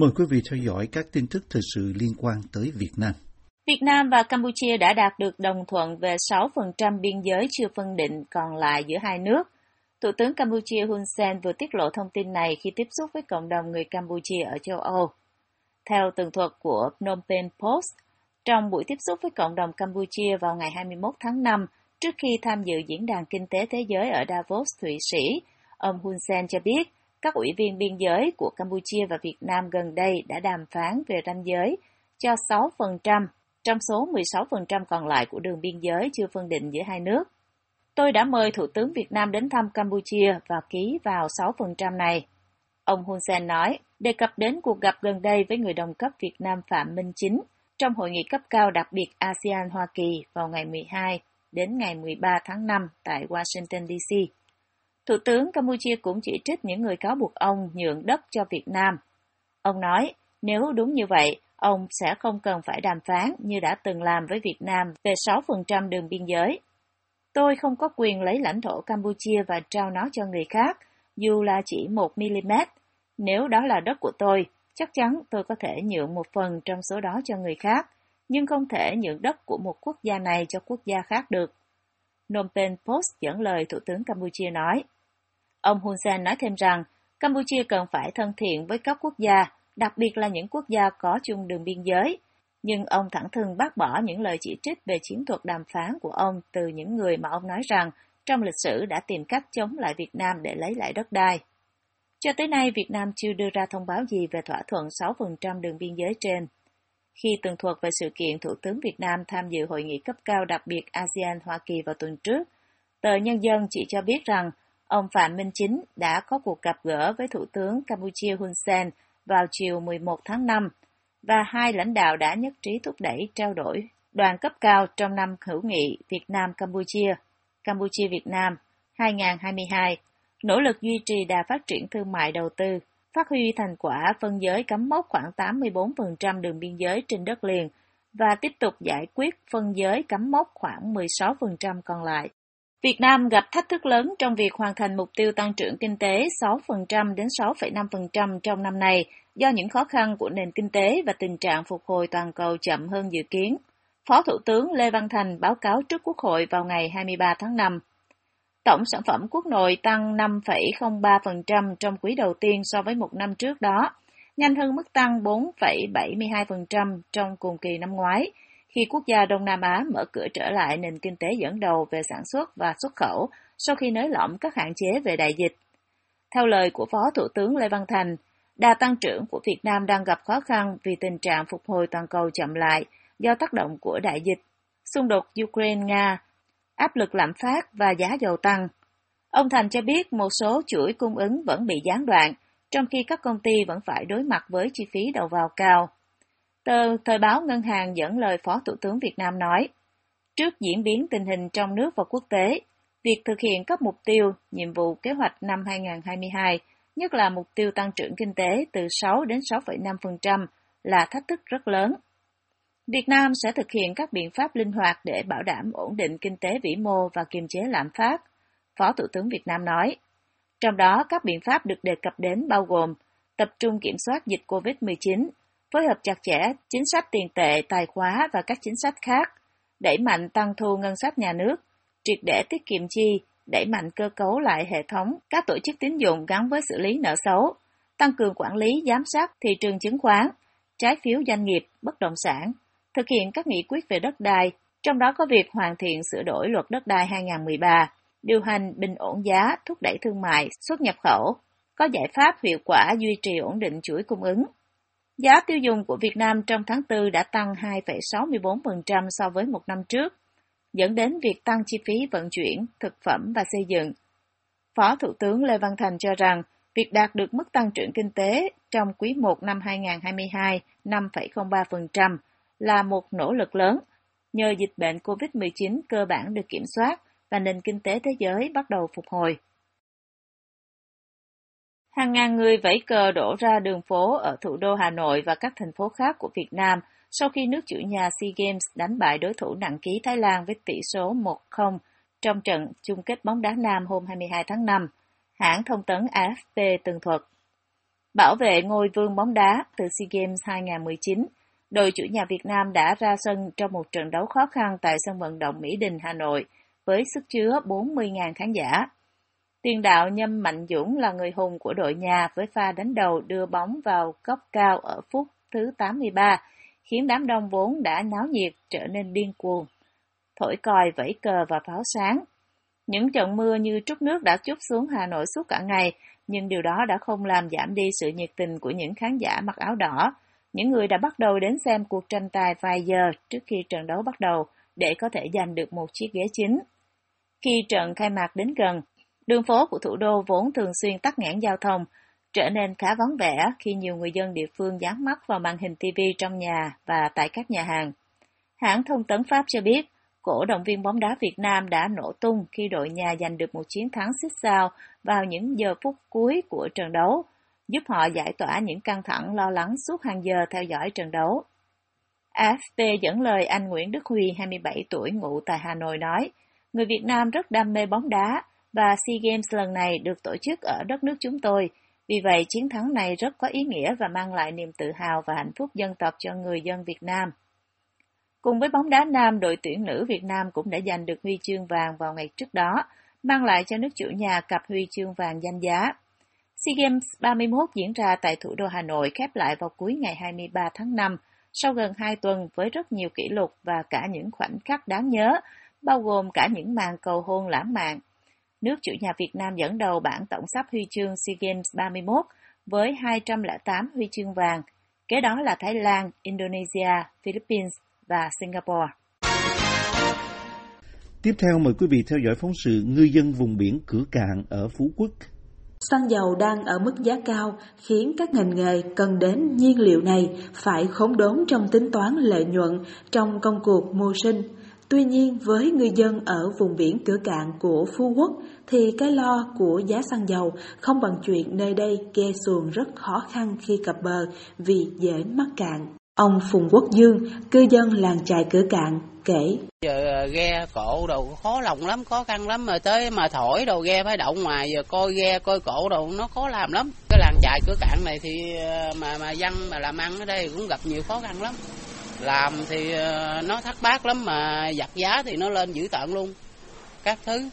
Mời quý vị theo dõi các tin tức thời sự liên quan tới Việt Nam. Việt Nam và Campuchia đã đạt được đồng thuận về 6% biên giới chưa phân định còn lại giữa hai nước. Thủ tướng Campuchia Hun Sen vừa tiết lộ thông tin này khi tiếp xúc với cộng đồng người Campuchia ở châu Âu. Theo tường thuật của Phnom Penh Post, trong buổi tiếp xúc với cộng đồng Campuchia vào ngày 21 tháng 5, trước khi tham dự Diễn đàn Kinh tế Thế giới ở Davos, Thụy Sĩ, ông Hun Sen cho biết các ủy viên biên giới của Campuchia và Việt Nam gần đây đã đàm phán về ranh giới cho 6% trong số 16% còn lại của đường biên giới chưa phân định giữa hai nước. Tôi đã mời Thủ tướng Việt Nam đến thăm Campuchia và ký vào 6% này. Ông Hun Sen nói, đề cập đến cuộc gặp gần đây với người đồng cấp Việt Nam Phạm Minh Chính trong hội nghị cấp cao đặc biệt ASEAN-Hoa Kỳ vào ngày 12 đến ngày 13 tháng 5 tại Washington, D.C. Thủ tướng Campuchia cũng chỉ trích những người cáo buộc ông nhượng đất cho Việt Nam. Ông nói, nếu đúng như vậy, ông sẽ không cần phải đàm phán như đã từng làm với Việt Nam về 6% đường biên giới. Tôi không có quyền lấy lãnh thổ Campuchia và trao nó cho người khác, dù là chỉ 1mm. Nếu đó là đất của tôi, chắc chắn tôi có thể nhượng một phần trong số đó cho người khác, nhưng không thể nhượng đất của một quốc gia này cho quốc gia khác được. Phnom Penh Post dẫn lời Thủ tướng Campuchia nói. Ông Hun Sen nói thêm rằng, Campuchia cần phải thân thiện với các quốc gia, đặc biệt là những quốc gia có chung đường biên giới. Nhưng ông thẳng thừng bác bỏ những lời chỉ trích về chiến thuật đàm phán của ông từ những người mà ông nói rằng trong lịch sử đã tìm cách chống lại Việt Nam để lấy lại đất đai. Cho tới nay, Việt Nam chưa đưa ra thông báo gì về thỏa thuận 6% đường biên giới trên. Khi tường thuật về sự kiện Thủ tướng Việt Nam tham dự hội nghị cấp cao đặc biệt ASEAN-Hoa Kỳ vào tuần trước, tờ Nhân dân chỉ cho biết rằng ông Phạm Minh Chính đã có cuộc gặp gỡ với Thủ tướng Campuchia Hun Sen vào chiều 11 tháng 5 và hai lãnh đạo đã nhất trí thúc đẩy trao đổi đoàn cấp cao trong năm hữu nghị Việt Nam-Campuchia, Campuchia-Việt Nam 2022, nỗ lực duy trì đà phát triển thương mại đầu tư, phát huy thành quả phân giới cắm mốc khoảng 84% đường biên giới trên đất liền và tiếp tục giải quyết phân giới cắm mốc khoảng 16% còn lại. Việt Nam gặp thách thức lớn trong việc hoàn thành mục tiêu tăng trưởng kinh tế 6% đến 6,5% trong năm nay do những khó khăn của nền kinh tế và tình trạng phục hồi toàn cầu chậm hơn dự kiến. Phó Thủ tướng Lê Văn Thành báo cáo trước Quốc hội vào ngày 23 tháng 5. Tổng sản phẩm quốc nội tăng 5,03% trong quý đầu tiên so với một năm trước đó, nhanh hơn mức tăng 4,72% trong cùng kỳ năm ngoái, khi quốc gia Đông Nam Á mở cửa trở lại nền kinh tế dẫn đầu về sản xuất và xuất khẩu sau khi nới lỏng các hạn chế về đại dịch. Theo lời của Phó Thủ tướng Lê Văn Thành, đà tăng trưởng của Việt Nam đang gặp khó khăn vì tình trạng phục hồi toàn cầu chậm lại do tác động của đại dịch, xung đột Ukraine-Nga, áp lực lạm phát và giá dầu tăng. Ông Thành cho biết một số chuỗi cung ứng vẫn bị gián đoạn, trong khi các công ty vẫn phải đối mặt với chi phí đầu vào cao. Tờ Thời báo Ngân hàng dẫn lời Phó Thủ tướng Việt Nam nói, trước diễn biến tình hình trong nước và quốc tế, việc thực hiện các mục tiêu, nhiệm vụ kế hoạch năm 2022, nhất là mục tiêu tăng trưởng kinh tế từ 6 đến 6,5% là thách thức rất lớn. Việt Nam sẽ thực hiện các biện pháp linh hoạt để bảo đảm ổn định kinh tế vĩ mô và kiềm chế lạm phát, Phó Thủ tướng Việt Nam nói. Trong đó, các biện pháp được đề cập đến bao gồm tập trung kiểm soát dịch COVID-19, phối hợp chặt chẽ chính sách tiền tệ, tài khóa và các chính sách khác, đẩy mạnh tăng thu ngân sách nhà nước, triệt để tiết kiệm chi, đẩy mạnh cơ cấu lại hệ thống các tổ chức tín dụng gắn với xử lý nợ xấu, tăng cường quản lý giám sát thị trường chứng khoán, trái phiếu doanh nghiệp, bất động sản, thực hiện các nghị quyết về đất đai, trong đó có việc hoàn thiện sửa đổi luật đất đai 2013, điều hành bình ổn giá, thúc đẩy thương mại, xuất nhập khẩu, có giải pháp hiệu quả duy trì ổn định chuỗi cung ứng. Giá tiêu dùng của Việt Nam trong tháng 4 đã tăng 2,64% so với một năm trước, dẫn đến việc tăng chi phí vận chuyển, thực phẩm và xây dựng. Phó Thủ tướng Lê Văn Thành cho rằng, việc đạt được mức tăng trưởng kinh tế trong quý 1 năm 2022 5,03% là một nỗ lực lớn, nhờ dịch bệnh COVID-19 cơ bản được kiểm soát và nền kinh tế thế giới bắt đầu phục hồi. Hàng ngàn người vẫy cờ đổ ra đường phố ở thủ đô Hà Nội và các thành phố khác của Việt Nam sau khi nước chủ nhà SEA Games đánh bại đối thủ nặng ký Thái Lan với tỷ số 1-0 trong trận chung kết bóng đá nam hôm 22 tháng 5, hãng thông tấn AFP tường thuật. Bảo vệ ngôi vương bóng đá từ SEA Games 2019, đội chủ nhà Việt Nam đã ra sân trong một trận đấu khó khăn tại sân vận động Mỹ Đình, Hà Nội, với sức chứa 40.000 khán giả. Tiền đạo Nhâm Mạnh Dũng là người hùng của đội nhà với pha đánh đầu đưa bóng vào góc cao ở phút thứ 83, khiến đám đông vốn đã náo nhiệt trở nên điên cuồng. Thổi còi, vẫy cờ và pháo sáng. Những trận mưa như trút nước đã chút xuống Hà Nội suốt cả ngày, nhưng điều đó đã không làm giảm đi sự nhiệt tình của những khán giả mặc áo đỏ, những người đã bắt đầu đến xem cuộc tranh tài vài giờ trước khi trận đấu bắt đầu để có thể giành được một chiếc ghế chính. Khi trận khai mạc đến gần, đường phố của thủ đô vốn thường xuyên tắc nghẽn giao thông, trở nên khá vắng vẻ khi nhiều người dân địa phương dán mắt vào màn hình TV trong nhà và tại các nhà hàng. Hãng thông tấn Pháp cho biết, cổ động viên bóng đá Việt Nam đã nổ tung khi đội nhà giành được một chiến thắng xích sao vào những giờ phút cuối của trận đấu, giúp họ giải tỏa những căng thẳng lo lắng suốt hàng giờ theo dõi trận đấu. AFP dẫn lời anh Nguyễn Đức Huy, 27 tuổi, ngụ tại Hà Nội nói, người Việt Nam rất đam mê bóng đá và SEA Games lần này được tổ chức ở đất nước chúng tôi. Vì vậy, chiến thắng này rất có ý nghĩa và mang lại niềm tự hào và hạnh phúc dân tộc cho người dân Việt Nam. Cùng với bóng đá nam, đội tuyển nữ Việt Nam cũng đã giành được huy chương vàng vào ngày trước đó, mang lại cho nước chủ nhà cặp huy chương vàng danh giá. SEA Games 31 diễn ra tại thủ đô Hà Nội khép lại vào cuối ngày 23 tháng 5, sau gần 2 tuần với rất nhiều kỷ lục và cả những khoảnh khắc đáng nhớ, bao gồm cả những màn cầu hôn lãng mạn. Nước chủ nhà Việt Nam dẫn đầu bảng tổng sắp huy chương SEA Games 31 với 208 huy chương vàng. Kế đó là Thái Lan, Indonesia, Philippines và Singapore. Tiếp theo mời quý vị theo dõi phóng sự ngư dân vùng biển cửa cạn ở Phú Quốc. Xăng dầu đang ở mức giá cao khiến các ngành nghề cần đến nhiên liệu này phải khống đốn trong tính toán lợi nhuận trong công cuộc mưu sinh. Tuy nhiên với người dân ở vùng biển cửa cạn của Phú Quốc thì cái lo của giá xăng dầu không bằng chuyện nơi đây ghe xuồng rất khó khăn khi cập bờ vì dễ mắc cạn. Ông Phùng Quốc Dương, cư dân làng trại cửa cạn, kể. Giờ ờ, ghe cổ đồ khó lòng lắm, khó khăn lắm, mà tới mà thổi đồ ghe phải đậu ngoài, giờ coi ghe, coi cổ đồ nó khó làm lắm. Cái làng trại cửa cạn này thì ờ, mà mà dân mà làm ăn ở đây cũng gặp nhiều khó khăn lắm. Làm thì ờ, nó thắt bát lắm, mà giặt giá thì nó lên dữ tợn luôn. Các thứ,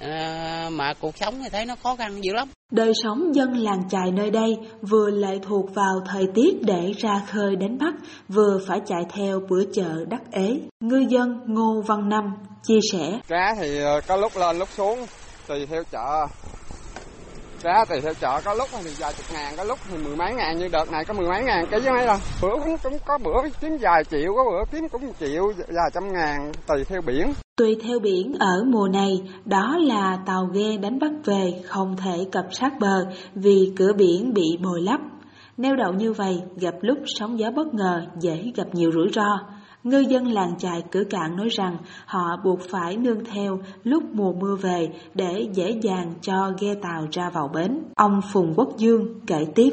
à, mà cuộc sống thì thấy nó khó khăn dữ lắm. Đời sống dân làng chài nơi đây vừa lệ thuộc vào thời tiết để ra khơi đánh bắt, vừa phải chạy theo bữa chợ đắt ế. Ngư dân Ngô Văn Năm chia sẻ. Cá thì ờ, có lúc lên lúc xuống, tùy theo chợ giá tùy theo chợ, có lúc thì vài chục ngàn, có lúc thì mười mấy ngàn, như đợt này có mười mấy ngàn cái chứ mấy đâu. Bữa cũng, cũng có bữa kiếm vài triệu, có bữa kiếm cũng triệu, vài trăm ngàn, tùy theo biển. Tùy theo biển ở mùa này, đó là tàu ghe đánh bắt về không thể cập sát bờ vì cửa biển bị bồi lấp. Neo đậu như vậy, gặp lúc sóng gió bất ngờ dễ gặp nhiều rủi ro. Ngư dân làng chài cửa cạn nói rằng họ buộc phải nương theo lúc mùa mưa về để dễ dàng cho ghe tàu ra vào bến. Ông Phùng Quốc Dương kể tiếp.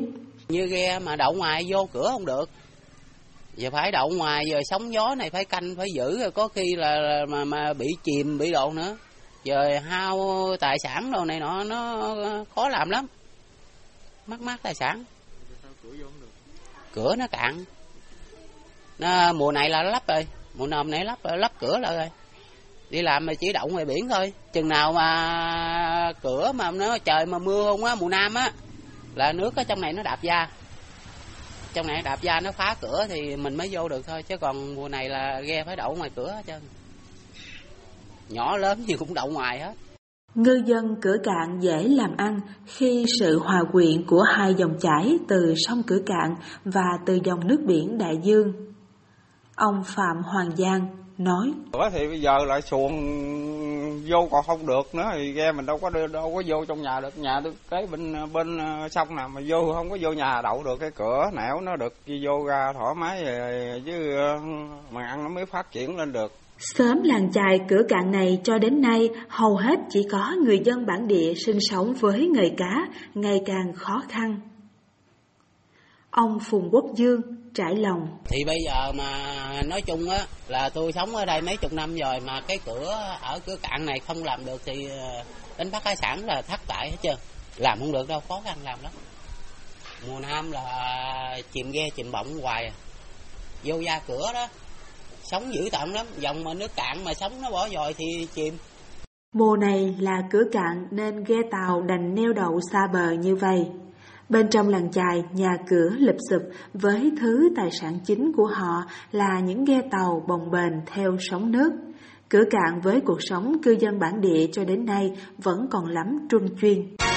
Như ghe mà đậu ngoài vô cửa không được, giờ phải đậu ngoài giờ sóng gió này phải canh phải giữ rồi có khi là, mà mà bị chìm bị độ nữa. Giờ hao tài sản đồ này nọ nó khó làm lắm. Mất mát tài sản. Cửa nó cạn nó, mùa này là nó lắp rồi. Mùa nồm này lắp lắp cửa lại rồi. Đi làm mà chỉ động ngoài biển thôi. Chừng nào mà cửa mà nó trời mà mưa không á, mùa nam á, là nước ở trong này nó đạp ra trong này đạp ra nó phá cửa thì mình mới vô được thôi. Chứ còn mùa này là ghe phải đậu ngoài cửa hết trơn. Nhỏ lớn gì cũng đậu ngoài hết. Ngư dân cửa cạn dễ làm ăn khi sự hòa quyện của hai dòng chảy từ sông cửa cạn và từ dòng nước biển đại dương. Ông Phạm Hoàng Giang nói. Cửa thì bây giờ lại xuồng vô còn không được nữa thì ghe mình đâu có đưa, đâu có vô trong nhà được. Nhà tôi cái bên bên ờ, sông nào mà vô không có vô nhà đậu được cái cửa nẻo nó được đi vô ra thoải mái rồi, chứ ờ, mà ăn nó mới phát triển lên được. Sớm làng chài cửa cạn này cho đến nay hầu hết chỉ có người dân bản địa sinh sống với nghề cá ngày càng khó khăn. Ông Phùng Quốc Dương trải lòng. thì bây giờ mà nói chung á là tôi sống ở đây mấy chục năm rồi mà cái cửa ở cửa cạn này không làm được thì ờ, đánh bắt hải sản là thất bại hết trơn làm không được đâu khó khăn làm lắm mùa nam là chìm ghe chìm bọng hoài à. vô ra cửa đó sống dữ tận lắm dòng mà nước cạn mà sống nó bỏ dòi thì chìm Mùa này là cửa cạn nên ghe tàu đành neo đậu xa bờ như vậy. Bên trong làng chài, nhà cửa lụp xụp với thứ tài sản chính của họ là những ghe tàu bồng bềnh theo sóng nước. Cửa cạn với cuộc sống cư dân bản địa cho đến nay vẫn còn lắm trung chuyên.